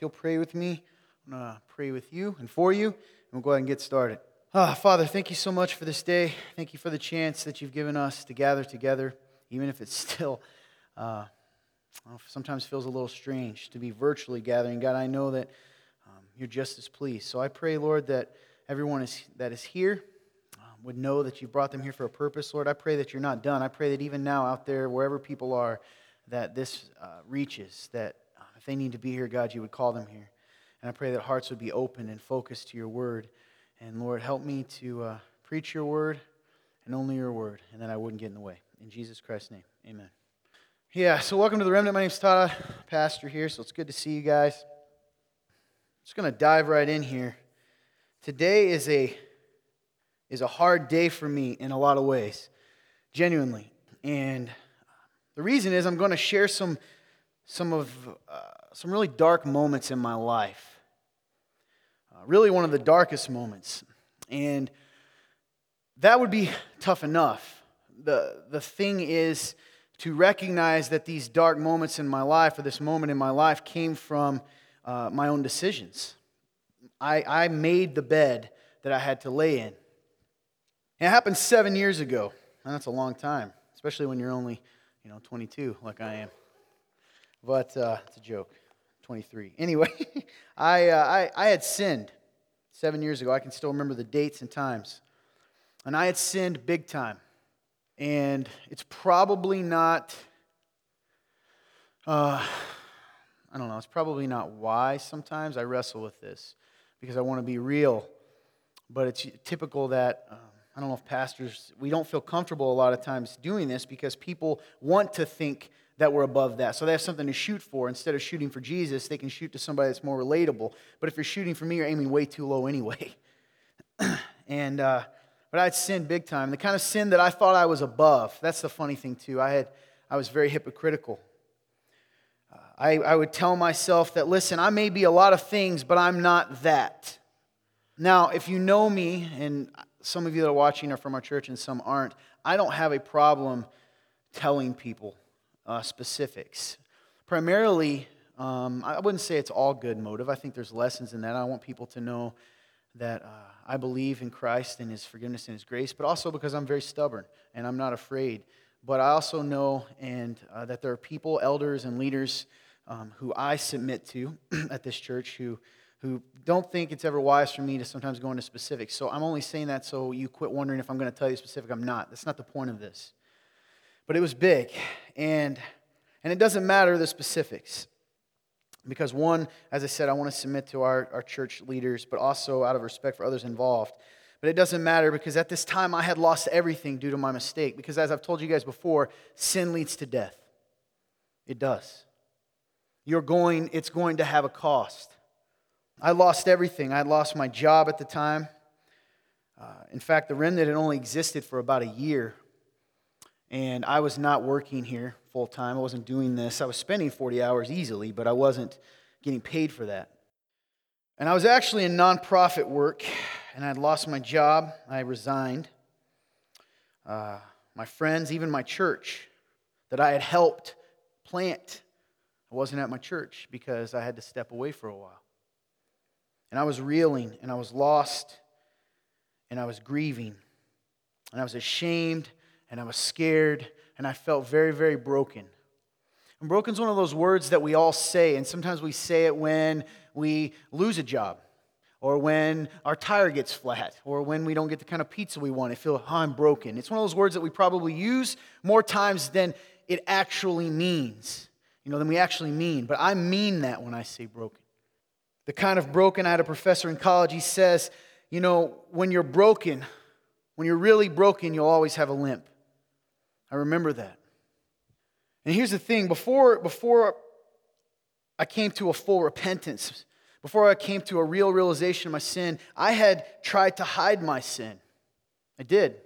You'll pray with me. I'm going to pray with you and for you, and we'll go ahead and get started. Ah, Father, thank you so much for this day. Thank you for the chance that you've given us to gather together, even if it's still uh, sometimes feels a little strange to be virtually gathering. God, I know that um, you're just as pleased. So I pray, Lord, that everyone is, that is here um, would know that you brought them here for a purpose, Lord. I pray that you're not done. I pray that even now, out there, wherever people are, that this uh, reaches, that if they need to be here, God, you would call them here. And I pray that hearts would be open and focused to your word. And Lord, help me to uh, preach your word and only your word, and that I wouldn't get in the way. In Jesus Christ's name, amen. Yeah, so welcome to the Remnant. My name's Todd, pastor here, so it's good to see you guys. I'm just going to dive right in here. Today is a, is a hard day for me in a lot of ways, genuinely. And the reason is I'm going to share some some of uh, some really dark moments in my life. Uh, really, one of the darkest moments, and that would be tough enough. the The thing is to recognize that these dark moments in my life, or this moment in my life, came from uh, my own decisions. I, I made the bed that I had to lay in. It happened seven years ago, and that's a long time, especially when you're only, you know, 22, like I am. But uh, it's a joke. 23. Anyway, I, uh, I, I had sinned seven years ago. I can still remember the dates and times. And I had sinned big time. And it's probably not, uh, I don't know, it's probably not why sometimes I wrestle with this because I want to be real. But it's typical that, um, I don't know if pastors, we don't feel comfortable a lot of times doing this because people want to think that we're above that. So they have something to shoot for. Instead of shooting for Jesus, they can shoot to somebody that's more relatable. But if you're shooting for me, you're aiming way too low anyway. and uh, but I'd sinned big time. The kind of sin that I thought I was above. That's the funny thing too. I had I was very hypocritical. Uh, I, I would tell myself that, listen, I may be a lot of things, but I'm not that. Now, if you know me, and some of you that are watching are from our church and some aren't, I don't have a problem telling people uh, specifics. Primarily, um, I wouldn't say it's all good motive. I think there's lessons in that. I want people to know that uh, I believe in Christ and His forgiveness and His grace, but also because I'm very stubborn and I'm not afraid. But I also know and uh, that there are people, elders, and leaders um, who I submit to at this church who who don't think it's ever wise for me to sometimes go into specifics. So I'm only saying that so you quit wondering if I'm going to tell you specific. I'm not. That's not the point of this. But it was big. And, and it doesn't matter the specifics. Because, one, as I said, I want to submit to our, our church leaders, but also out of respect for others involved. But it doesn't matter because at this time I had lost everything due to my mistake. Because, as I've told you guys before, sin leads to death. It does. You're going, it's going to have a cost. I lost everything. I lost my job at the time. Uh, in fact, the remnant had only existed for about a year and I was not working here full time. I wasn't doing this. I was spending 40 hours easily, but I wasn't getting paid for that. And I was actually in nonprofit work, and I'd lost my job. I resigned. Uh, my friends, even my church that I had helped plant, I wasn't at my church because I had to step away for a while. And I was reeling, and I was lost, and I was grieving, and I was ashamed and I was scared and I felt very, very broken. And broken is one of those words that we all say, and sometimes we say it when we lose a job, or when our tire gets flat, or when we don't get the kind of pizza we want. I feel, oh, I'm broken. It's one of those words that we probably use more times than it actually means, you know, than we actually mean. But I mean that when I say broken. The kind of broken, I had a professor in college, he says, you know, when you're broken, when you're really broken, you'll always have a limp. I remember that. And here's the thing before, before I came to a full repentance, before I came to a real realization of my sin, I had tried to hide my sin. I did.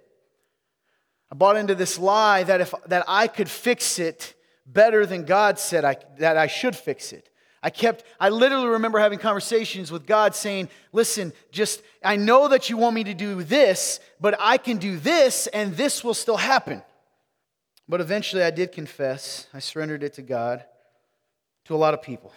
I bought into this lie that, if, that I could fix it better than God said I, that I should fix it. I kept, I literally remember having conversations with God saying, Listen, just, I know that you want me to do this, but I can do this and this will still happen. But eventually I did confess. I surrendered it to God, to a lot of people.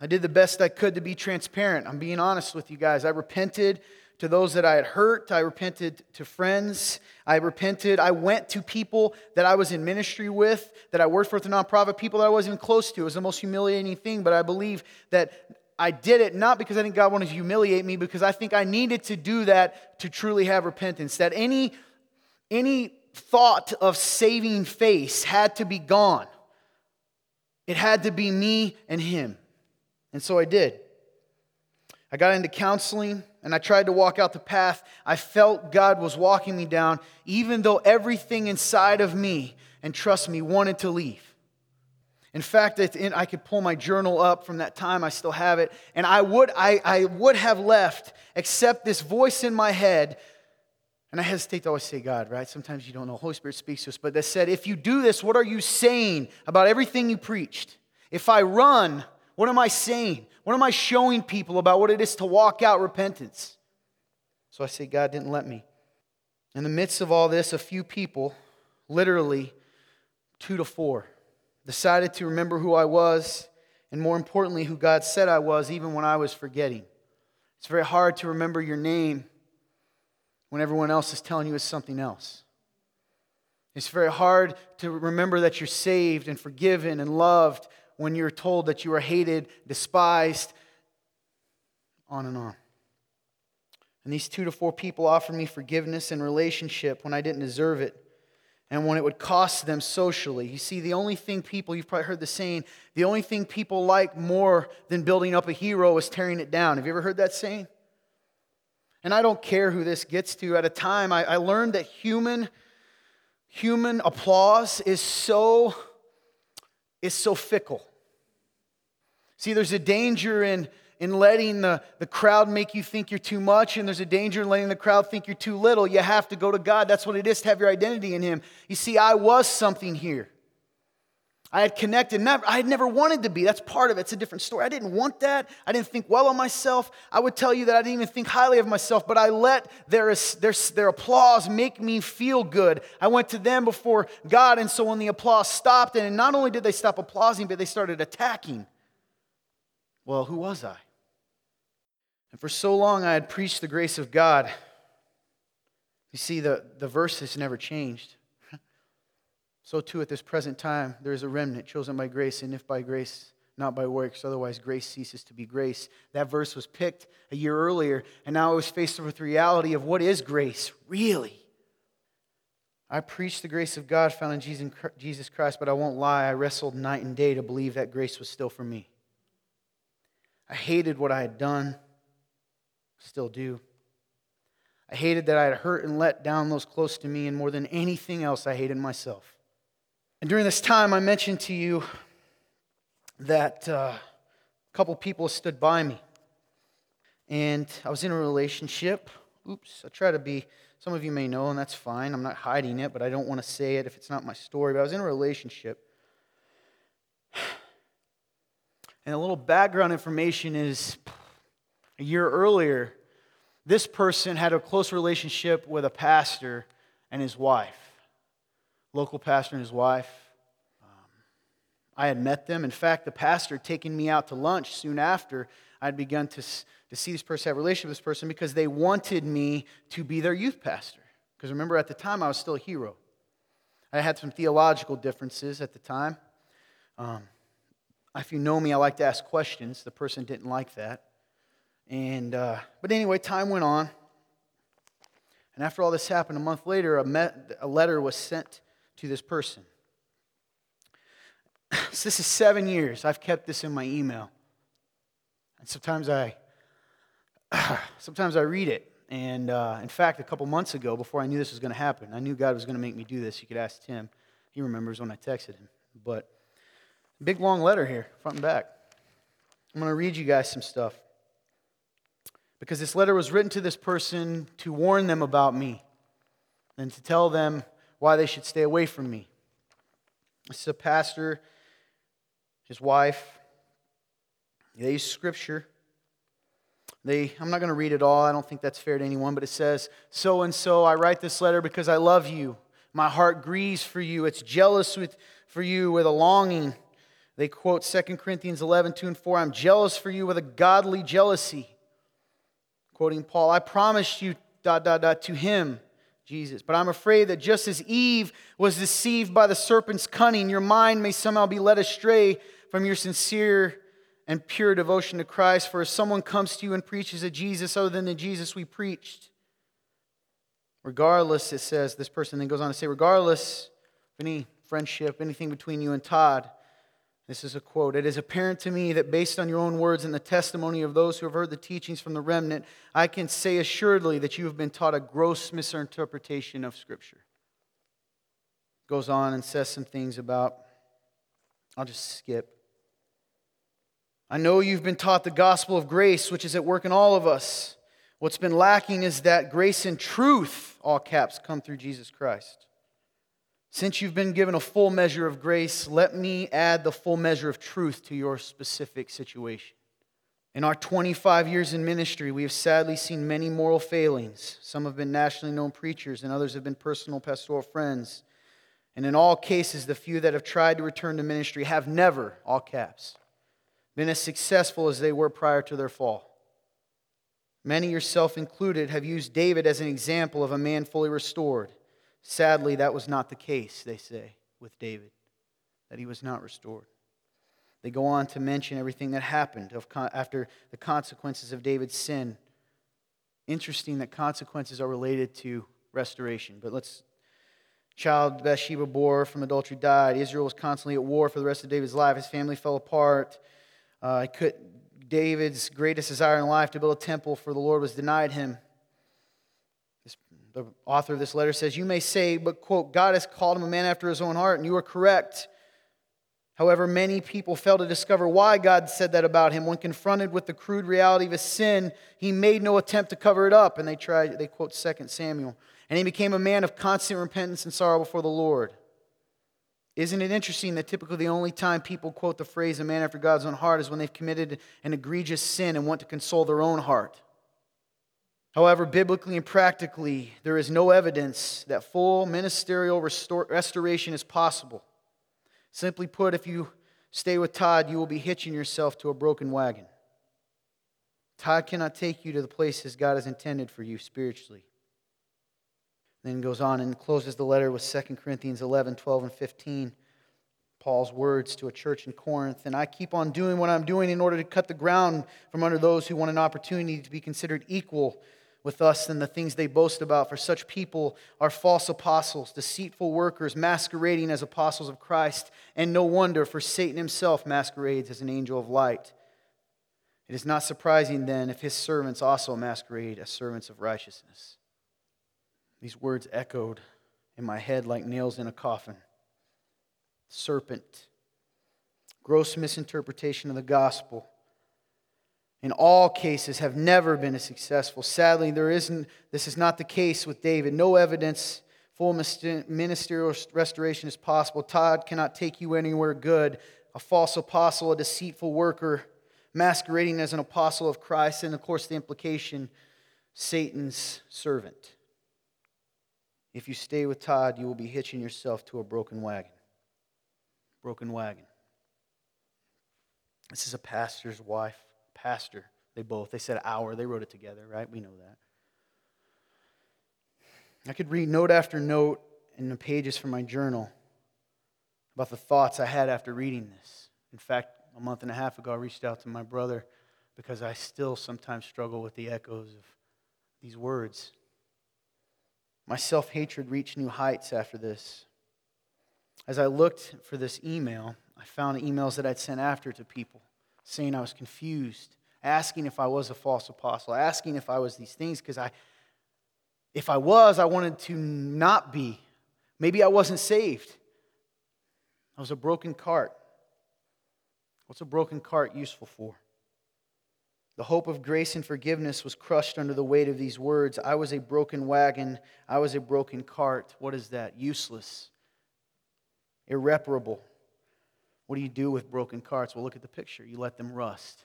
I did the best I could to be transparent. I'm being honest with you guys. I repented to those that I had hurt. I repented to friends. I repented. I went to people that I was in ministry with, that I worked for the nonprofit, people that I wasn't even close to. It was the most humiliating thing, but I believe that I did it not because I think God wanted to humiliate me, because I think I needed to do that to truly have repentance. That any, any thought of saving face had to be gone. It had to be me and him. And so I did. I got into counseling and I tried to walk out the path I felt God was walking me down, even though everything inside of me, and trust me, wanted to leave. In fact, I could pull my journal up from that time. I still have it. And I would, I, I would have left, except this voice in my head. And I hesitate to always say God, right? Sometimes you don't know. Holy Spirit speaks to us. But that said, if you do this, what are you saying about everything you preached? If I run, what am I saying? What am I showing people about what it is to walk out repentance? So I say, God didn't let me. In the midst of all this, a few people, literally two to four, decided to remember who I was, and more importantly, who God said I was, even when I was forgetting. It's very hard to remember your name when everyone else is telling you it's something else. It's very hard to remember that you're saved and forgiven and loved when you're told that you are hated, despised, on and on. And these two to four people offered me forgiveness and relationship when I didn't deserve it and when it would cost them socially. You see, the only thing people, you've probably heard the saying, the only thing people like more than building up a hero is tearing it down. Have you ever heard that saying? And I don't care who this gets to. At a time, I, I learned that human, human applause is so, is so fickle. See, there's a danger in in letting the, the crowd make you think you're too much, and there's a danger in letting the crowd think you're too little. You have to go to God. That's what it is to have your identity in Him. You see, I was something here. I had connected. Never, I had never wanted to be. That's part of it. It's a different story. I didn't want that. I didn't think well of myself. I would tell you that I didn't even think highly of myself, but I let their, their, their applause make me feel good. I went to them before God, and so when the applause stopped, and not only did they stop applauding, but they started attacking. Well, who was I? And for so long, I had preached the grace of God. You see, the, the verse has never changed. So, too, at this present time, there is a remnant chosen by grace, and if by grace, not by works, otherwise grace ceases to be grace. That verse was picked a year earlier, and now I was faced with the reality of what is grace, really. I preached the grace of God found in Jesus Christ, but I won't lie, I wrestled night and day to believe that grace was still for me. I hated what I had done still do. I hated that I had hurt and let down those close to me, and more than anything else, I hated myself. And during this time, I mentioned to you that uh, a couple people stood by me. And I was in a relationship. Oops, I try to be, some of you may know, and that's fine. I'm not hiding it, but I don't want to say it if it's not my story. But I was in a relationship. And a little background information is a year earlier, this person had a close relationship with a pastor and his wife, local pastor and his wife. Um, I had met them. In fact, the pastor taken me out to lunch soon after I had begun to, to see this person, have a relationship with this person, because they wanted me to be their youth pastor. Because remember, at the time, I was still a hero. I had some theological differences at the time. Um, if you know me, I like to ask questions. The person didn't like that. And, uh, but anyway, time went on. And after all this happened, a month later, a, met, a letter was sent to this person. so this is seven years. I've kept this in my email. And sometimes I, sometimes I read it. And uh, in fact, a couple months ago, before I knew this was going to happen, I knew God was going to make me do this. You could ask Tim. He remembers when I texted him. But big long letter here, front and back. I'm going to read you guys some stuff because this letter was written to this person to warn them about me and to tell them why they should stay away from me. This is a pastor, his wife. They use scripture. They, I'm not going to read it all. I don't think that's fair to anyone, but it says, So and so, I write this letter because I love you. My heart grieves for you. It's jealous with, for you with a longing They quote 2 Corinthians 11, 2 and 4. I'm jealous for you with a godly jealousy. Quoting Paul, I promised you, dot, dot, dot, to him, Jesus. But I'm afraid that just as Eve was deceived by the serpent's cunning, your mind may somehow be led astray from your sincere and pure devotion to Christ. For if someone comes to you and preaches a Jesus other than the Jesus we preached, regardless, it says, this person then goes on to say, regardless of any friendship, anything between you and Todd, this is a quote. It is apparent to me that based on your own words and the testimony of those who have heard the teachings from the remnant, I can say assuredly that you have been taught a gross misinterpretation of Scripture. Goes on and says some things about, I'll just skip. I know you've been taught the gospel of grace, which is at work in all of us. What's been lacking is that grace and truth, all caps, come through Jesus Christ. Since you've been given a full measure of grace, let me add the full measure of truth to your specific situation. In our 25 years in ministry, we have sadly seen many moral failings. Some have been nationally known preachers, and others have been personal pastoral friends. And in all cases, the few that have tried to return to ministry have never, all caps, been as successful as they were prior to their fall. Many, yourself included, have used David as an example of a man fully restored. Sadly, that was not the case, they say, with David, that he was not restored. They go on to mention everything that happened after the consequences of David's sin. Interesting that consequences are related to restoration. But let's. Child Bathsheba bore from adultery died. Israel was constantly at war for the rest of David's life. His family fell apart. Uh, could, David's greatest desire in life to build a temple for the Lord was denied him the author of this letter says, You may say, but, quote, God has called him a man after his own heart, and you are correct. However, many people fail to discover why God said that about him. When confronted with the crude reality of his sin, he made no attempt to cover it up. And they tried, they quote 2 Samuel. And he became a man of constant repentance and sorrow before the Lord. Isn't it interesting that typically the only time people quote the phrase a man after God's own heart is when they've committed an egregious sin and want to console their own heart? However, biblically and practically, there is no evidence that full ministerial restoration is possible. Simply put, if you stay with Todd, you will be hitching yourself to a broken wagon. Todd cannot take you to the places God has intended for you spiritually. Then goes on and closes the letter with 2 Corinthians 11, 12, and 15. Paul's words to a church in Corinth. And I keep on doing what I'm doing in order to cut the ground from under those who want an opportunity to be considered equal with us than the things they boast about, for such people are false apostles, deceitful workers, masquerading as apostles of Christ. And no wonder, for Satan himself masquerades as an angel of light. It is not surprising then if his servants also masquerade as servants of righteousness. These words echoed in my head like nails in a coffin. Serpent, gross misinterpretation of the gospel in all cases have never been successful. Sadly, there isn't, this is not the case with David. No evidence full ministerial restoration is possible. Todd cannot take you anywhere good. A false apostle, a deceitful worker, masquerading as an apostle of Christ, and of course, the implication Satan's servant. If you stay with Todd, you will be hitching yourself to a broken wagon. Broken wagon. This is a pastor's wife pastor. They both. They said our. They wrote it together, right? We know that. I could read note after note in the pages from my journal about the thoughts I had after reading this. In fact, a month and a half ago, I reached out to my brother because I still sometimes struggle with the echoes of these words. My self hatred reached new heights after this. As I looked for this email, I found emails that I'd sent after to people saying I was confused, asking if I was a false apostle, asking if I was these things, because I, if I was, I wanted to not be. Maybe I wasn't saved. I was a broken cart. What's a broken cart useful for? The hope of grace and forgiveness was crushed under the weight of these words. I was a broken wagon. I was a broken cart. What is that? Useless, irreparable. What do you do with broken carts? Well, look at the picture. You let them rust.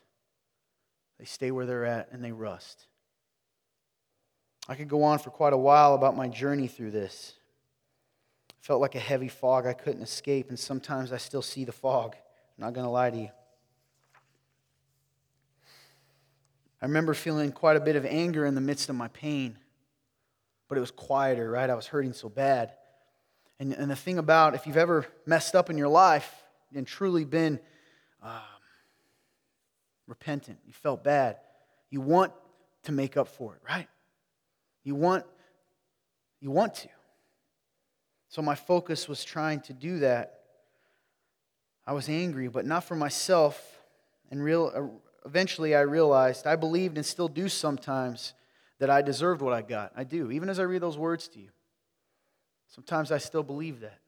They stay where they're at and they rust. I could go on for quite a while about my journey through this. It felt like a heavy fog I couldn't escape, and sometimes I still see the fog. I'm not going to lie to you. I remember feeling quite a bit of anger in the midst of my pain, but it was quieter, right? I was hurting so bad. And, and the thing about if you've ever messed up in your life and truly been um, repentant, you felt bad, you want to make up for it, right? You want, you want to. So my focus was trying to do that. I was angry, but not for myself. And real, uh, eventually I realized I believed and still do sometimes that I deserved what I got. I do, even as I read those words to you. Sometimes I still believe that.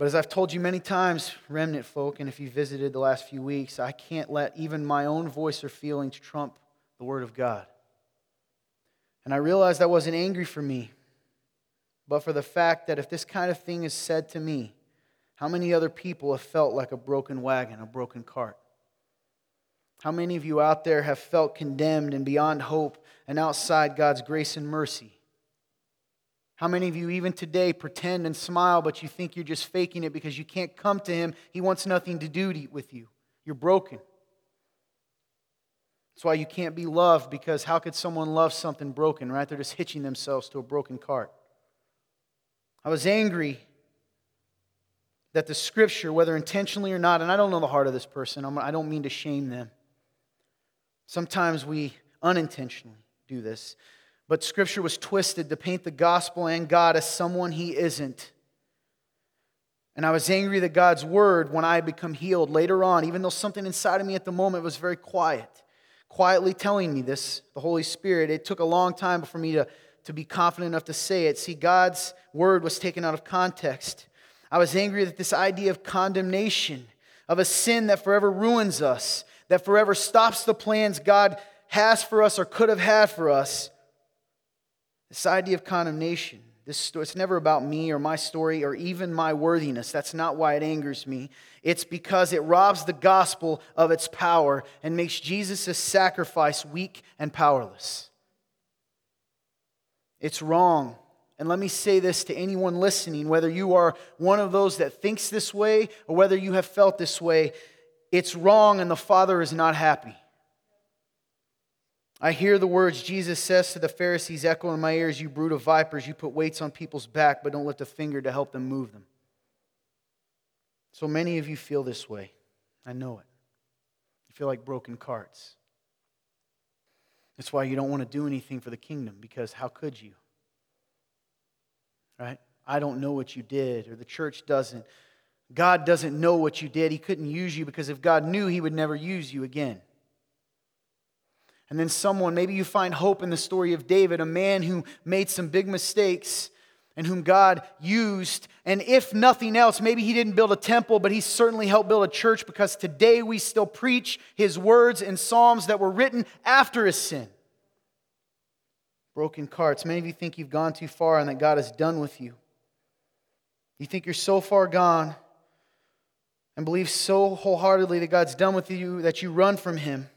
But as I've told you many times, remnant folk, and if you visited the last few weeks, I can't let even my own voice or feelings trump the Word of God. And I realized I wasn't angry for me, but for the fact that if this kind of thing is said to me, how many other people have felt like a broken wagon, a broken cart? How many of you out there have felt condemned and beyond hope and outside God's grace and mercy? How many of you, even today, pretend and smile, but you think you're just faking it because you can't come to Him? He wants nothing to do with you. You're broken. That's why you can't be loved because how could someone love something broken, right? They're just hitching themselves to a broken cart. I was angry that the scripture, whether intentionally or not, and I don't know the heart of this person, I don't mean to shame them. Sometimes we unintentionally do this. But scripture was twisted to paint the gospel and God as someone he isn't. And I was angry that God's word, when I had become healed later on, even though something inside of me at the moment was very quiet, quietly telling me this, the Holy Spirit. It took a long time for me to, to be confident enough to say it. See, God's word was taken out of context. I was angry that this idea of condemnation, of a sin that forever ruins us, that forever stops the plans God has for us or could have had for us, this idea of condemnation. This, it's never about me or my story or even my worthiness. That's not why it angers me. It's because it robs the gospel of its power and makes Jesus' sacrifice weak and powerless. It's wrong. And let me say this to anyone listening, whether you are one of those that thinks this way or whether you have felt this way, it's wrong and the Father is not happy. I hear the words Jesus says to the Pharisees echo in my ears You brood of vipers, you put weights on people's back, but don't lift a finger to help them move them. So many of you feel this way. I know it. You feel like broken carts. That's why you don't want to do anything for the kingdom, because how could you? Right? I don't know what you did, or the church doesn't. God doesn't know what you did. He couldn't use you because if God knew, He would never use you again. And then someone, maybe you find hope in the story of David, a man who made some big mistakes and whom God used. And if nothing else, maybe he didn't build a temple, but he certainly helped build a church because today we still preach his words and psalms that were written after his sin. Broken carts. Many of you think you've gone too far and that God is done with you. You think you're so far gone and believe so wholeheartedly that God's done with you that you run from him.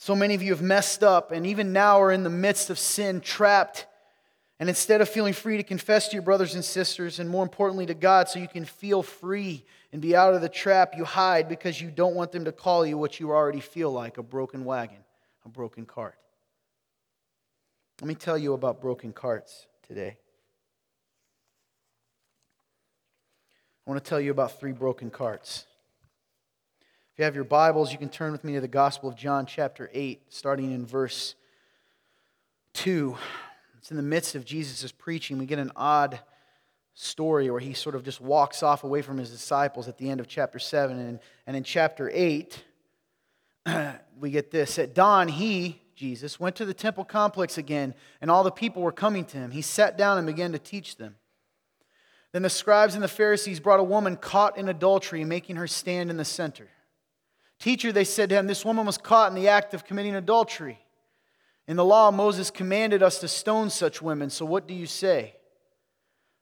So many of you have messed up and even now are in the midst of sin, trapped. And instead of feeling free to confess to your brothers and sisters, and more importantly to God, so you can feel free and be out of the trap, you hide because you don't want them to call you what you already feel like a broken wagon, a broken cart. Let me tell you about broken carts today. I want to tell you about three broken carts you have your Bibles, you can turn with me to the Gospel of John, chapter 8, starting in verse 2. It's in the midst of Jesus' preaching. We get an odd story where he sort of just walks off away from his disciples at the end of chapter 7. And, and in chapter 8, we get this At dawn, he, Jesus, went to the temple complex again, and all the people were coming to him. He sat down and began to teach them. Then the scribes and the Pharisees brought a woman caught in adultery, making her stand in the center. Teacher, they said to him, this woman was caught in the act of committing adultery. In the law, Moses commanded us to stone such women, so what do you say?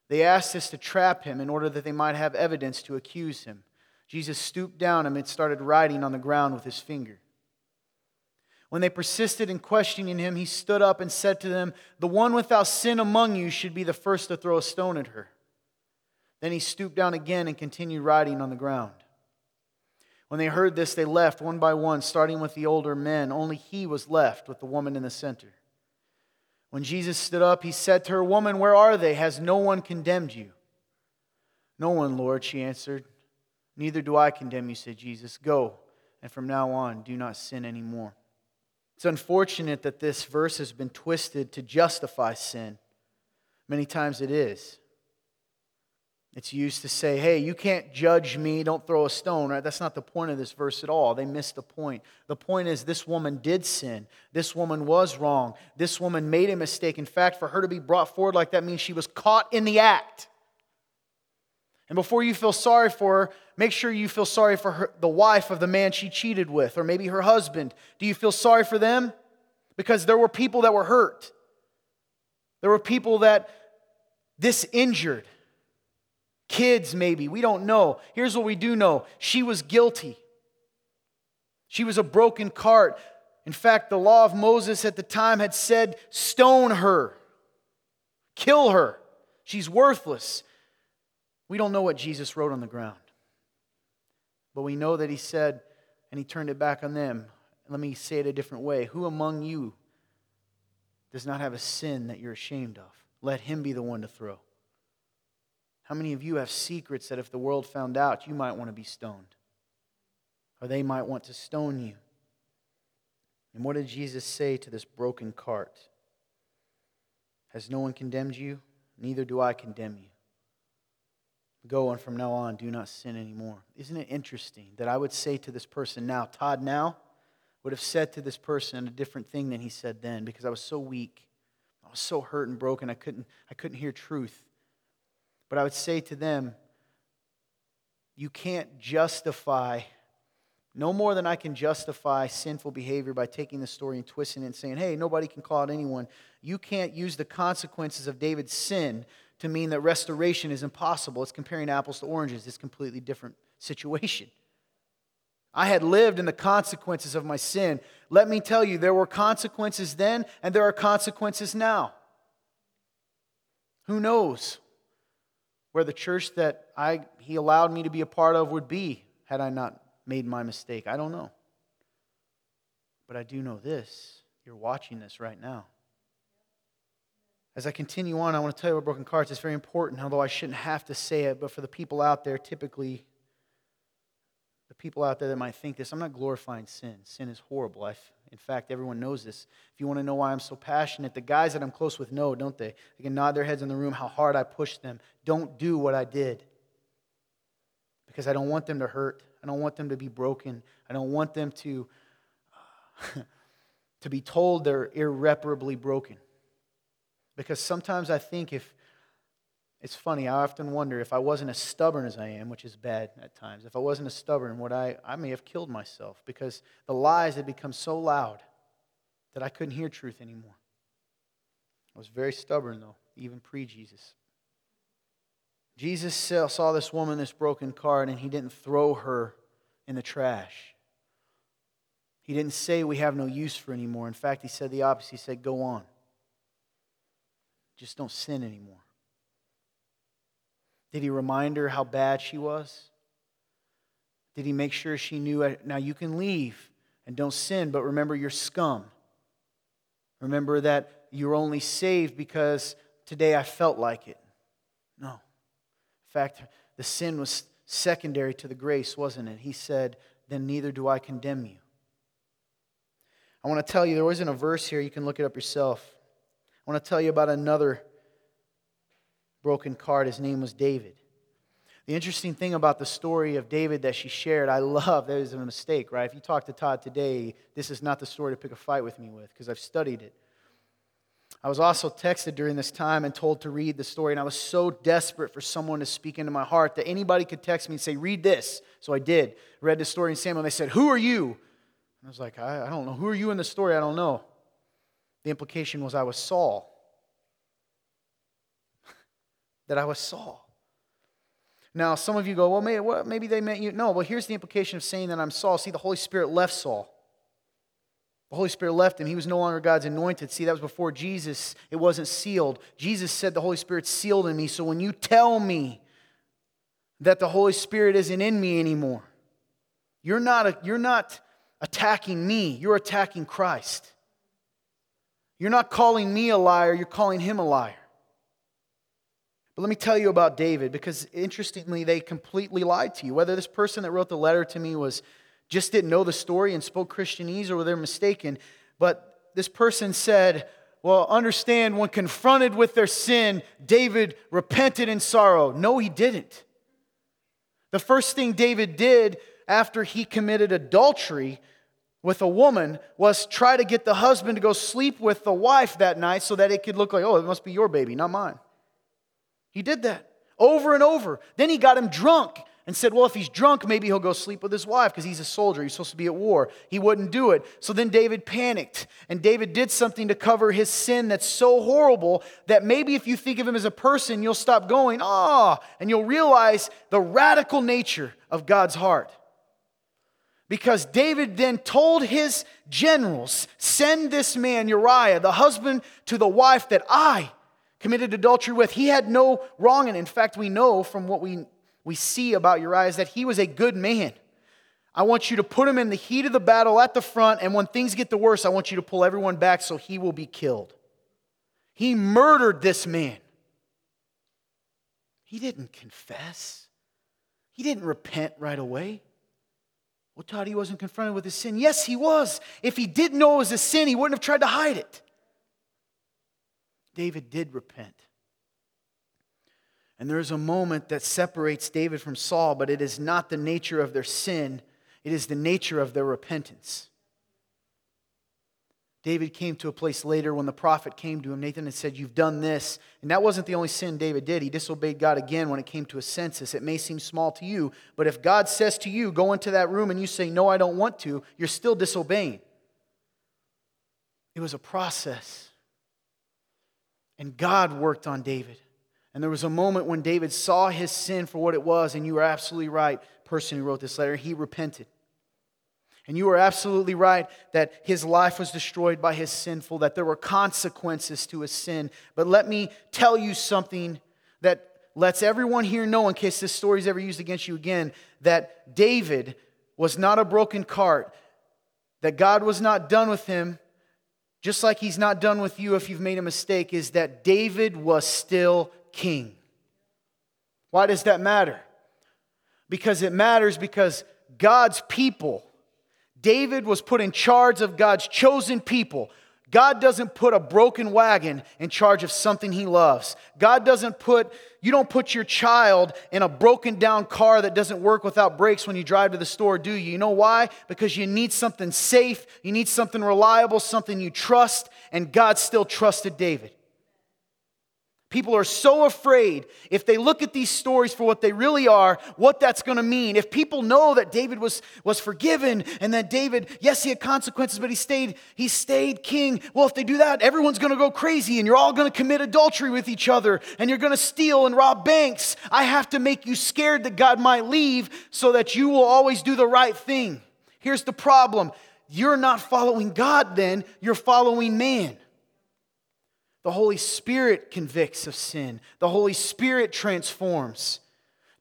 They asked us to trap him in order that they might have evidence to accuse him. Jesus stooped down and started writing on the ground with his finger. When they persisted in questioning him, he stood up and said to them, The one without sin among you should be the first to throw a stone at her. Then he stooped down again and continued writing on the ground. When they heard this, they left one by one, starting with the older men. Only he was left with the woman in the center. When Jesus stood up, he said to her, Woman, where are they? Has no one condemned you? No one, Lord, she answered. Neither do I condemn you, said Jesus. Go, and from now on, do not sin anymore. It's unfortunate that this verse has been twisted to justify sin. Many times it is. It's used to say, hey, you can't judge me, don't throw a stone, right? That's not the point of this verse at all. They missed the point. The point is, this woman did sin. This woman was wrong. This woman made a mistake. In fact, for her to be brought forward like that means she was caught in the act. And before you feel sorry for her, make sure you feel sorry for her, the wife of the man she cheated with, or maybe her husband. Do you feel sorry for them? Because there were people that were hurt. There were people that this injured. Kids, maybe. We don't know. Here's what we do know she was guilty. She was a broken cart. In fact, the law of Moses at the time had said, stone her, kill her. She's worthless. We don't know what Jesus wrote on the ground. But we know that he said, and he turned it back on them. Let me say it a different way. Who among you does not have a sin that you're ashamed of? Let him be the one to throw. How many of you have secrets that if the world found out, you might want to be stoned? Or they might want to stone you? And what did Jesus say to this broken cart? Has no one condemned you? Neither do I condemn you. Go and from now on, do not sin anymore. Isn't it interesting that I would say to this person now, Todd now would have said to this person a different thing than he said then because I was so weak. I was so hurt and broken, I couldn't, I couldn't hear truth. But I would say to them, you can't justify, no more than I can justify sinful behavior by taking the story and twisting it and saying, hey, nobody can call out anyone. You can't use the consequences of David's sin to mean that restoration is impossible. It's comparing apples to oranges, it's a completely different situation. I had lived in the consequences of my sin. Let me tell you, there were consequences then, and there are consequences now. Who knows where the church that I, he allowed me to be a part of would be had I not made my mistake. I don't know. But I do know this. You're watching this right now. As I continue on, I want to tell you about broken carts. It's very important, although I shouldn't have to say it, but for the people out there, typically, the people out there that might think this, I'm not glorifying sin. Sin is horrible. I've, in fact, everyone knows this. If you want to know why I'm so passionate, the guys that I'm close with know, don't they? They can nod their heads in the room how hard I pushed them. Don't do what I did. Because I don't want them to hurt. I don't want them to be broken. I don't want them to, to be told they're irreparably broken. Because sometimes I think if, it's funny, I often wonder if I wasn't as stubborn as I am, which is bad at times, if I wasn't as stubborn, would I, I may have killed myself because the lies had become so loud that I couldn't hear truth anymore. I was very stubborn, though, even pre Jesus. Jesus saw this woman, this broken card, and he didn't throw her in the trash. He didn't say we have no use for anymore. In fact, he said the opposite. He said, Go on. Just don't sin anymore. Did he remind her how bad she was? Did he make sure she knew, uh, now you can leave and don't sin, but remember you're scum? Remember that you're only saved because today I felt like it. No. In fact, the sin was secondary to the grace, wasn't it? He said, Then neither do I condemn you. I want to tell you, there wasn't a verse here, you can look it up yourself. I want to tell you about another broken cart. His name was David. The interesting thing about the story of David that she shared, I love, that is a mistake, right? If you talk to Todd today, this is not the story to pick a fight with me with because I've studied it. I was also texted during this time and told to read the story, and I was so desperate for someone to speak into my heart that anybody could text me and say, Read this. So I did. Read the story in Samuel, and they said, Who are you? And I was like, I, I don't know. Who are you in the story? I don't know. The implication was I was Saul that I was Saul. Now, some of you go, well, maybe, well, maybe they meant you. No, well, here's the implication of saying that I'm Saul. See, the Holy Spirit left Saul. The Holy Spirit left him. He was no longer God's anointed. See, that was before Jesus. It wasn't sealed. Jesus said the Holy Spirit sealed in me. So when you tell me that the Holy Spirit isn't in me anymore. You're not, a, you're not attacking me, you're attacking Christ. You're not calling me a liar, you're calling him a liar. But let me tell you about David because interestingly, they completely lied to you. Whether this person that wrote the letter to me was just didn't know the story and spoke Christianese or they're mistaken, but this person said, Well, understand when confronted with their sin, David repented in sorrow. No, he didn't. The first thing David did after he committed adultery with a woman was try to get the husband to go sleep with the wife that night so that it could look like, oh, it must be your baby, not mine. He did that over and over. Then he got him drunk and said, Well, if he's drunk, maybe he'll go sleep with his wife because he's a soldier. He's supposed to be at war. He wouldn't do it. So then David panicked, and David did something to cover his sin that's so horrible that maybe if you think of him as a person, you'll stop going, ah, oh, and you'll realize the radical nature of God's heart. Because David then told his generals, Send this man, Uriah, the husband to the wife that I committed adultery with. He had no wrong, and in fact, we know from what we we see about Uriah that he was a good man. I want you to put him in the heat of the battle at the front, and when things get the worst, I want you to pull everyone back so he will be killed. He murdered this man. He didn't confess, he didn't repent right away. Well, Todd, he wasn't confronted with his sin. Yes, he was. If he didn't know it was a sin, he wouldn't have tried to hide it. David did repent. And there is a moment that separates David from Saul, but it is not the nature of their sin, it is the nature of their repentance. David came to a place later when the prophet came to him. Nathan had said, You've done this. And that wasn't the only sin David did. He disobeyed God again when it came to a census. It may seem small to you, but if God says to you, Go into that room, and you say, No, I don't want to, you're still disobeying. It was a process. And God worked on David. And there was a moment when David saw his sin for what it was, and you are absolutely right, person who wrote this letter, he repented. And you are absolutely right that his life was destroyed by his sinful, that there were consequences to his sin. But let me tell you something that lets everyone here know, in case this story is ever used against you again, that David was not a broken cart, that God was not done with him, just like he's not done with you if you've made a mistake, is that David was still king. Why does that matter? Because it matters because God's people, David was put in charge of God's chosen people. God doesn't put a broken wagon in charge of something he loves. God doesn't put, you don't put your child in a broken down car that doesn't work without brakes when you drive to the store, do you? You know why? Because you need something safe, you need something reliable, something you trust, and God still trusted David. People are so afraid if they look at these stories for what they really are, what that's going to mean. If people know that David was, was forgiven and that David, yes, he had consequences, but he stayed, he stayed king. Well, if they do that, everyone's going to go crazy and you're all going to commit adultery with each other and you're going to steal and rob banks. I have to make you scared that God might leave so that you will always do the right thing. Here's the problem you're not following God then, you're following man. The Holy Spirit convicts of sin, the Holy Spirit transforms.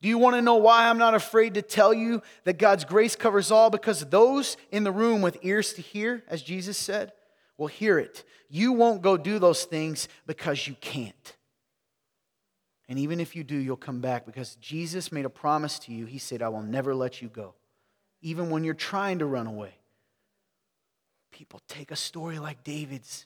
Do you want to know why I'm not afraid to tell you that God's grace covers all? Because those in the room with ears to hear, as Jesus said, will hear it. You won't go do those things because you can't. And even if you do, you'll come back because Jesus made a promise to you. He said, I will never let you go, even when you're trying to run away. People take a story like David's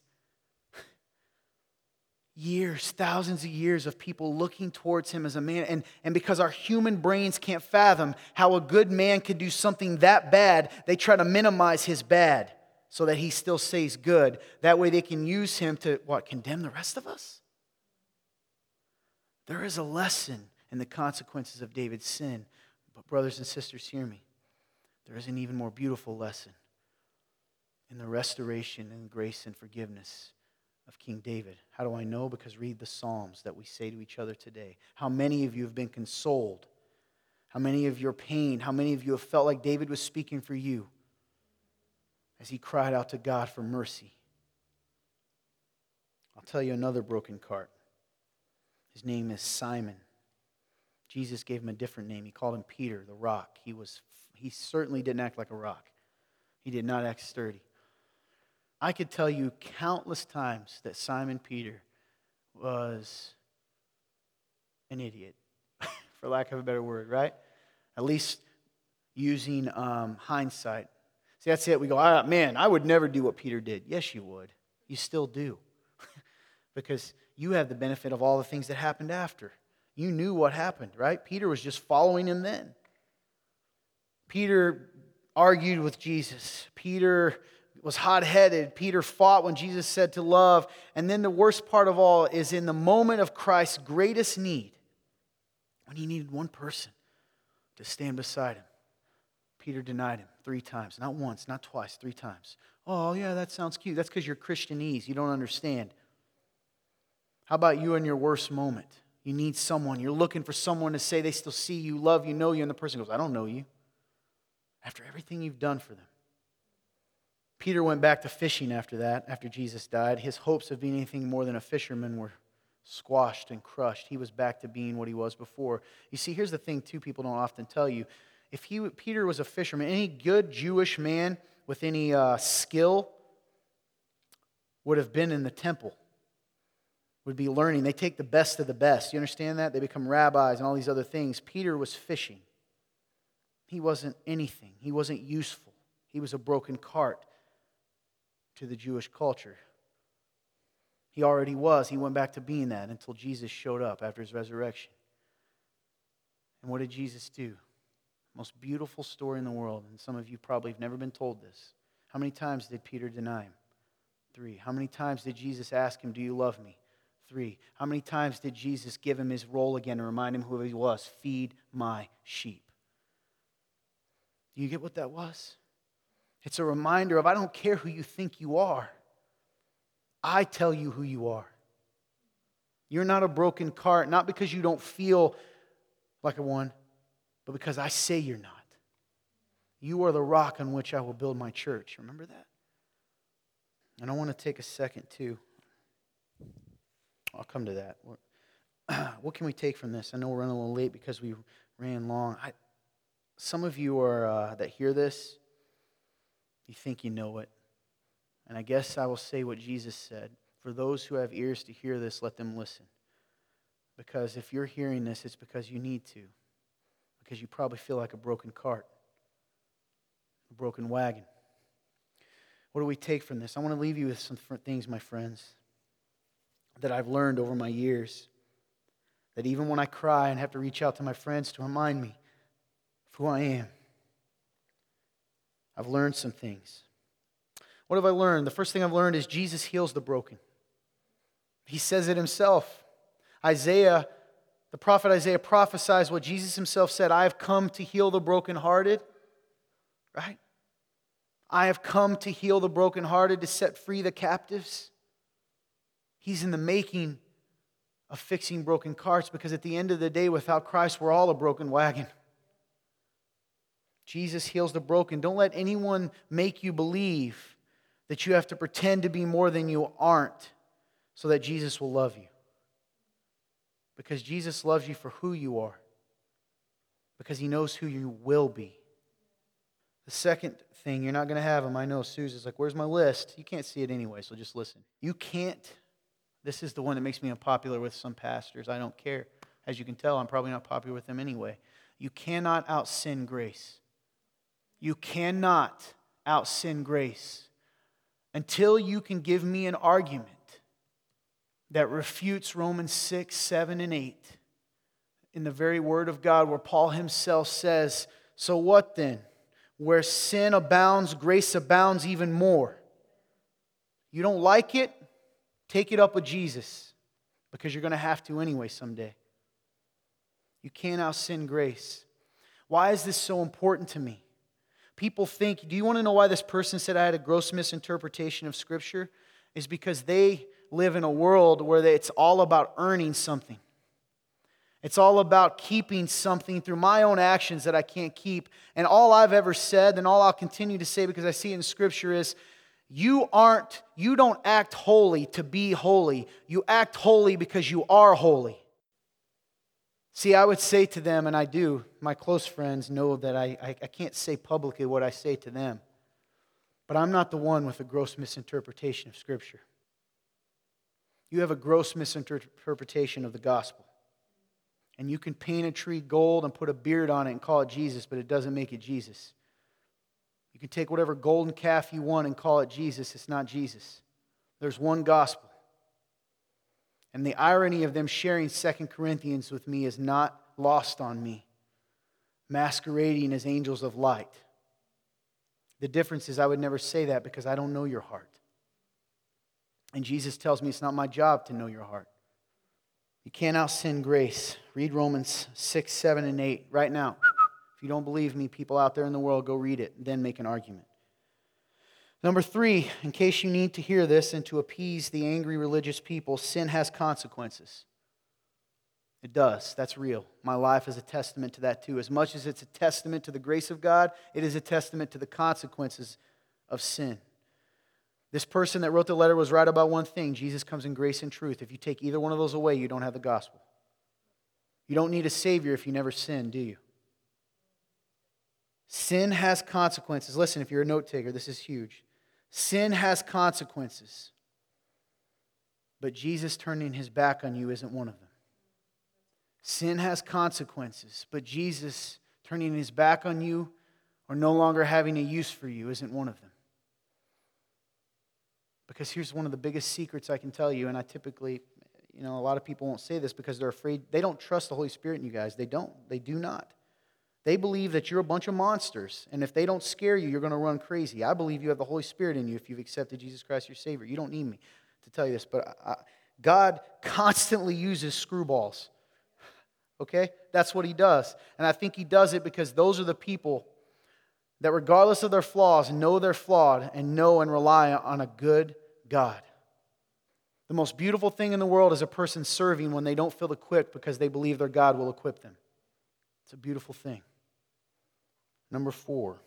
years, thousands of years of people looking towards him as a man. And, and because our human brains can't fathom how a good man could do something that bad, they try to minimize his bad so that he still stays good. That way they can use him to, what, condemn the rest of us? There is a lesson in the consequences of David's sin. But, brothers and sisters, hear me. There is an even more beautiful lesson in the restoration and grace and forgiveness of King David. How do I know? Because read the Psalms that we say to each other today. How many of you have been consoled? How many of your pain, how many of you have felt like David was speaking for you as he cried out to God for mercy? I'll tell you another broken cart. His name is Simon. Jesus gave him a different name. He called him Peter, the rock. He, was, he certainly didn't act like a rock, he did not act sturdy. I could tell you countless times that Simon Peter was an idiot, for lack of a better word, right? At least using um, hindsight. See, that's it. We go, ah, man, I would never do what Peter did. Yes, you would. You still do. because you have the benefit of all the things that happened after. You knew what happened, right? Peter was just following him then. Peter argued with Jesus. Peter was hot headed. Peter fought when Jesus said to love. And then the worst part of all is in the moment of Christ's greatest need, when he needed one person to stand beside him, Peter denied him three times. Not once, not twice, three times. Oh, yeah, that sounds cute. That's because you're Christianese. You don't understand. How about you in your worst moment? You need someone. You're looking for someone to say they still see you, love you, know you, and the person goes, I don't know you. After everything you've done for them. Peter went back to fishing after that, after Jesus died. His hopes of being anything more than a fisherman were squashed and crushed. He was back to being what he was before. You see, here's the thing, too, people don't often tell you. If he, Peter was a fisherman, any good Jewish man with any uh, skill would have been in the temple, would be learning. They take the best of the best. You understand that? They become rabbis and all these other things. Peter was fishing. He wasn't anything, he wasn't useful. He was a broken cart to the Jewish culture. He already was. He went back to being that until Jesus showed up after his resurrection. And what did Jesus do? Most beautiful story in the world. And some of you probably have never been told this. How many times did Peter deny him? Three. How many times did Jesus ask him, Do you love me? Three. How many times did Jesus give him his role again and remind him who he was? Feed my sheep. Do you get what that was? It's a reminder of I don't care who you think you are, I tell you who you are. You're not a broken cart, not because you don't feel like a one, but because I say you're not. You are the rock on which I will build my church. Remember that? And I want to take a second too. I'll come to that. What can we take from this? I know we're running a little late because we ran long. I, some of you are uh, that hear this, you think you know it. And I guess I will say what Jesus said For those who have ears to hear this, let them listen. Because if you're hearing this, it's because you need to. Because you probably feel like a broken cart, a broken wagon. What do we take from this? I want to leave you with some things, my friends, that I've learned over my years. That even when I cry and have to reach out to my friends to remind me of who I am, I've learned some things. What have I learned? The first thing I've learned is Jesus heals the broken. He says it himself. Isaiah, the prophet Isaiah prophesies what Jesus himself said I have come to heal the brokenhearted, right? I have come to heal the brokenhearted, to set free the captives. He's in the making of fixing broken carts because at the end of the day, without Christ, we're all a broken wagon. Jesus heals the broken. Don't let anyone make you believe that you have to pretend to be more than you aren't so that Jesus will love you. Because Jesus loves you for who you are, because he knows who you will be. The second thing, you're not going to have them. I know Susan's like, Where's my list? You can't see it anyway, so just listen. You can't. This is the one that makes me unpopular with some pastors. I don't care. As you can tell, I'm probably not popular with them anyway. You cannot out sin grace. You cannot out sin grace until you can give me an argument that refutes Romans 6, 7, and 8 in the very Word of God, where Paul himself says, So what then? Where sin abounds, grace abounds even more. You don't like it? Take it up with Jesus because you're going to have to anyway someday. You can't out sin grace. Why is this so important to me? People think, do you want to know why this person said I had a gross misinterpretation of Scripture? Is because they live in a world where it's all about earning something. It's all about keeping something through my own actions that I can't keep. And all I've ever said, and all I'll continue to say because I see it in Scripture, is you aren't, you don't act holy to be holy. You act holy because you are holy. See, I would say to them, and I do, my close friends know that I, I, I, can't say publicly what I say to them, but I'm not the one with a gross misinterpretation of Scripture. You have a gross misinterpretation of the gospel. And you can paint a tree gold and put a beard on it and call it Jesus, but it doesn't make it Jesus. You can take whatever golden calf you want and call it Jesus, it's not Jesus. There's one gospel. And the irony of them sharing Second Corinthians with me is not lost on me, masquerading as angels of light. The difference is, I would never say that because I don't know your heart. And Jesus tells me it's not my job to know your heart. You can't out sin grace. Read Romans 6, 7, and 8 right now. If you don't believe me, people out there in the world, go read it, then make an argument. Number three, in case you need to hear this and to appease the angry religious people, sin has consequences. It does. That's real. My life is a testament to that too. As much as it's a testament to the grace of God, it is a testament to the consequences of sin. This person that wrote the letter was right about one thing Jesus comes in grace and truth. If you take either one of those away, you don't have the gospel. You don't need a Savior if you never sin, do you? Sin has consequences. Listen, if you're a note taker, this is huge. Sin has consequences. But Jesus turning his back on you isn't one of them. Sin has consequences, but Jesus turning his back on you or no longer having a use for you isn't one of them. Because here's one of the biggest secrets I can tell you, and I typically, you know, a lot of people won't say this because they're afraid. They don't trust the Holy Spirit in you guys. They don't. They do not. They believe that you're a bunch of monsters, and if they don't scare you, you're going to run crazy. I believe you have the Holy Spirit in you if you've accepted Jesus Christ your Savior. You don't need me to tell you this, but I, God constantly uses screwballs. Okay? That's what He does. And I think He does it because those are the people that, regardless of their flaws, know they're flawed and know and rely on a good God. The most beautiful thing in the world is a person serving when they don't feel equipped because they believe their God will equip them. It's a beautiful thing. Number four,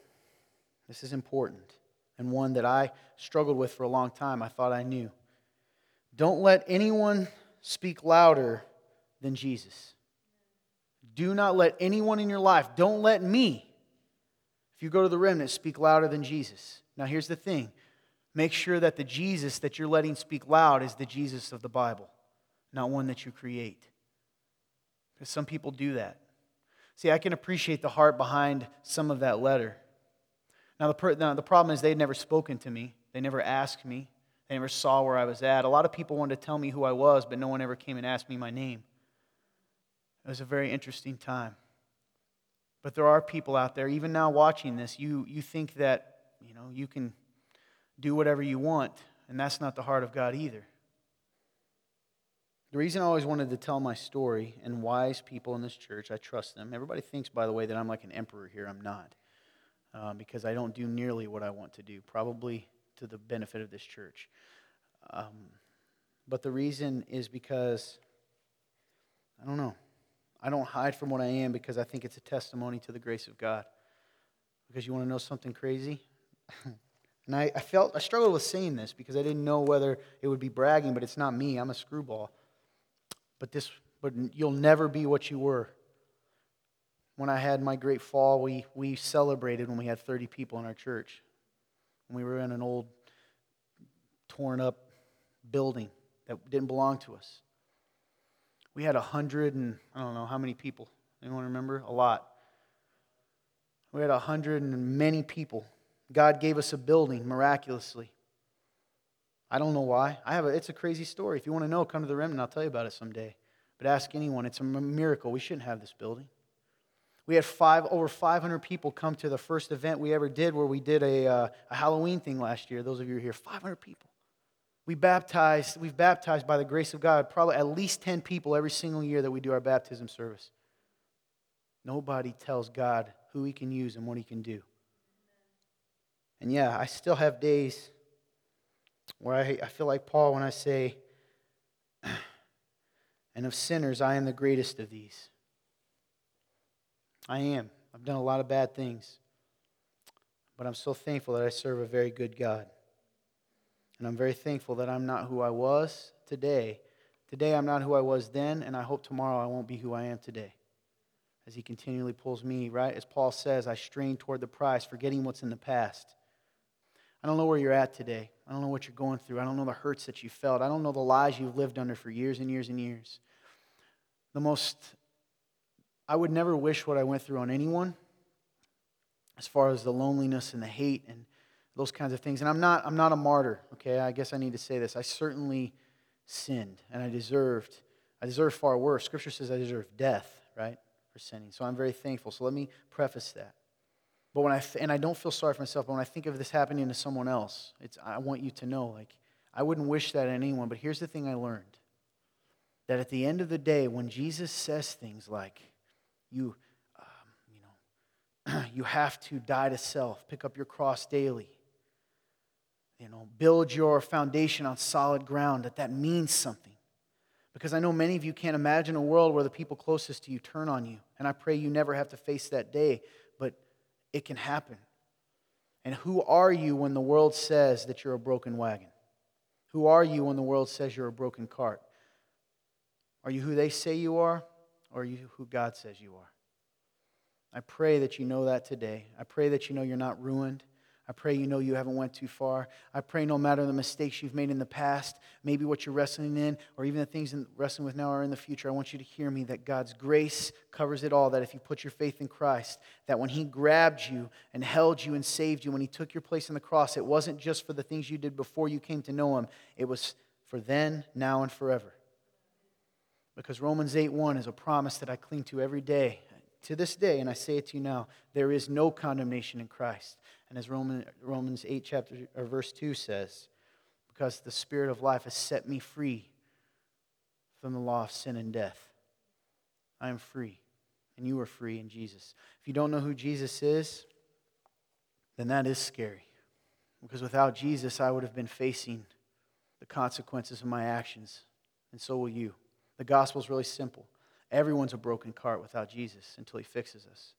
this is important and one that I struggled with for a long time. I thought I knew. Don't let anyone speak louder than Jesus. Do not let anyone in your life, don't let me, if you go to the remnant, speak louder than Jesus. Now, here's the thing make sure that the Jesus that you're letting speak loud is the Jesus of the Bible, not one that you create. Because some people do that. See, I can appreciate the heart behind some of that letter. Now, the, now, the problem is they'd never spoken to me, they never asked me, they never saw where I was at. A lot of people wanted to tell me who I was, but no one ever came and asked me my name. It was a very interesting time. But there are people out there, even now watching this, you, you think that you know you can do whatever you want, and that's not the heart of God either. The reason I always wanted to tell my story, and wise people in this church, I trust them. Everybody thinks, by the way, that I'm like an emperor here. I'm not. Uh, because I don't do nearly what I want to do, probably to the benefit of this church. Um, but the reason is because, I don't know, I don't hide from what I am because I think it's a testimony to the grace of God. Because you want to know something crazy? and I, I felt, I struggled with saying this because I didn't know whether it would be bragging, but it's not me. I'm a screwball. But this but you'll never be what you were. When I had my great fall, we, we celebrated when we had 30 people in our church. We were in an old, torn up building that didn't belong to us. We had a hundred and I don't know how many people. Anyone remember? A lot. We had a hundred and many people. God gave us a building miraculously. I don't know why. I have a, it's a crazy story. If you want to know, come to the remnant. I'll tell you about it someday. But ask anyone. It's a miracle. We shouldn't have this building. We had five, over 500 people come to the first event we ever did where we did a, uh, a Halloween thing last year. Those of you who are here, 500 people. We baptized, we've baptized by the grace of God probably at least 10 people every single year that we do our baptism service. Nobody tells God who he can use and what he can do. And yeah, I still have days where I, I feel like Paul when I say, and of sinners, I am the greatest of these. I am. I've done a lot of bad things. But I'm so thankful that I serve a very good God. And I'm very thankful that I'm not who I was today Today I'm not who I was then, and I hope tomorrow I won't be who I am today. As he continually pulls me, right? As Paul says, I strain toward the prize, forgetting what's in the past. I don't know where you're at today. I don't know what you're going through. I don't know the hurts that you felt. I don't know the lies you've lived under for years and years and years. The most, I would never wish what I went through on anyone as far as the loneliness and the hate and those kinds of things. And I'm not, I'm not a martyr, okay? I guess I need to say this. I certainly sinned and I deserved, I deserved far worse. Scripture says I deserve death, right, for sinning. So I'm very thankful. So let me preface that. But when I, th- and I don't feel sorry for myself, but when I think of this happening to someone else, it's, I want you to know, like, I wouldn't wish that on anyone, but here's the thing I learned. That at the end of the day, when Jesus says things like, you, um, you know, you have to die to self, pick up your cross daily, you know, build your foundation on solid ground, that that means something. Because I know many of you can't imagine a world where the people closest to you turn on you. And I pray you never have to face that day, it can happen. And who are you when the world says that you're a broken wagon? Who are you when the world says you're a broken cart? Are you who they say you are, or are you who God says you are? I pray that you know that today. I pray that you know you're not ruined. I pray you know you haven't went too far. I pray no matter the mistakes you've made in the past, maybe what you're wrestling in, or even the things you're wrestling with now or in the future, I want you to hear me that God's grace covers it all. That if you put your faith in Christ, that when He grabbed you and held you and saved you, when He took your place on the cross, it wasn't just for the things you did before you came to know Him, it was for then, now, and forever. Because Romans 8 1 is a promise that I cling to every day to this day, and I say it to you now, there is no condemnation in Christ. And as Roman, Romans 8, chapter, or verse 2 says, because the Spirit of life has set me free from the law of sin and death. I am free, and you are free in Jesus. If you don't know who Jesus is, then that is scary. Because without Jesus, I would have been facing the consequences of my actions, and so will you. The gospel is really simple. Everyone's a broken cart without Jesus until he fixes us.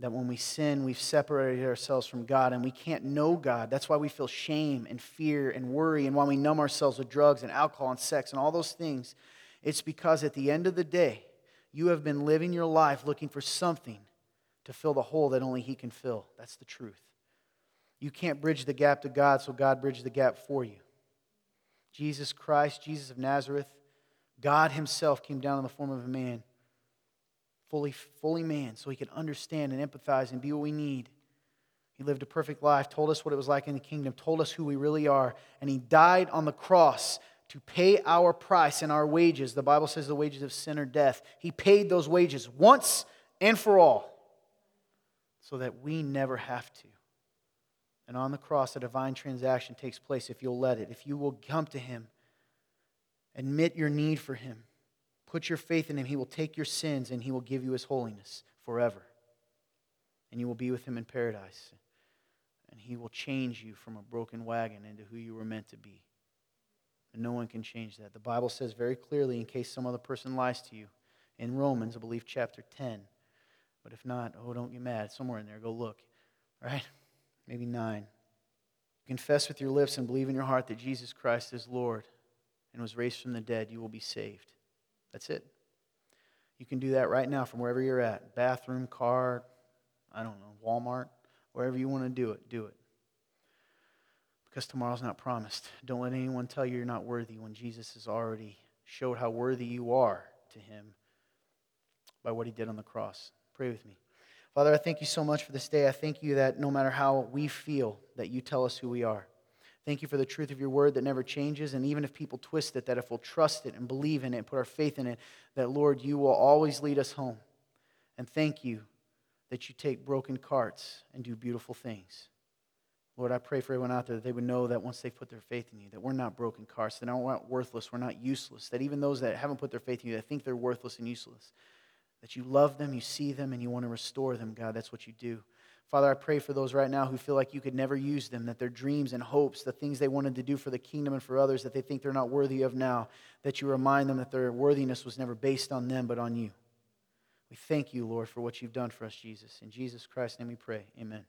That when we sin, we've separated ourselves from God and we can't know God. That's why we feel shame and fear and worry and why we numb ourselves with drugs and alcohol and sex and all those things. It's because at the end of the day, you have been living your life looking for something to fill the hole that only He can fill. That's the truth. You can't bridge the gap to God, so God bridged the gap for you. Jesus Christ, Jesus of Nazareth, God Himself came down in the form of a man, fully, fully man, so He could understand and empathize and be what we need. He lived a perfect life, told us what it was like in the kingdom, told us who we really are, and He died on the cross to pay our price and our wages. The Bible says the wages of sin are death. He paid those wages once and for all so that we never have to. And on the cross, a divine transaction takes place if you'll let it. If you will come to Him Admit your need for Him. Put your faith in Him. He will take your sins and He will give you His holiness forever. And you will be with Him in paradise. And He will change you from a broken wagon into who you were meant to be. And no one can change that. The Bible says very clearly, in case some other person lies to you, in Romans, I believe, chapter 10. But if not, oh, don't get mad. Somewhere in there, go look. Right? Maybe 9. Confess with your lips and believe in your heart that Jesus Christ is Lord and was raised from the dead, you will be saved. That's it. You can do that right now from wherever you're at bathroom, car, I don't know, Walmart, wherever you want to do it, do it. Because tomorrow's not promised. Don't let anyone tell you you're not worthy when Jesus has already showed how worthy you are to Him by what He did on the cross. Pray with me. Father, I thank you so much for this day. I thank you that no matter how we feel, that you tell us who we are. Thank you for the truth of your word that never changes. And even if people twist it, that if we'll trust it and believe in it and put our faith in it, that, Lord, you will always lead us home. And thank you that you take broken carts and do beautiful things. Lord, I pray for everyone out there that they would know that once they've put their faith in you, that we're not broken carts, that we're not worthless, we're not useless, that even those that haven't put their faith in you, that think they're worthless and useless, that you love them, you see them, and you want to restore them, God. That's what you do. Father, I pray for those right now who feel like you could never use them, that their dreams and hopes, the things they wanted to do for the kingdom and for others that they think they're not worthy of now, that you remind them that their worthiness was never based on them but on you. We thank you, Lord, for what you've done for us, Jesus. In Jesus Christ's name we pray. Amen.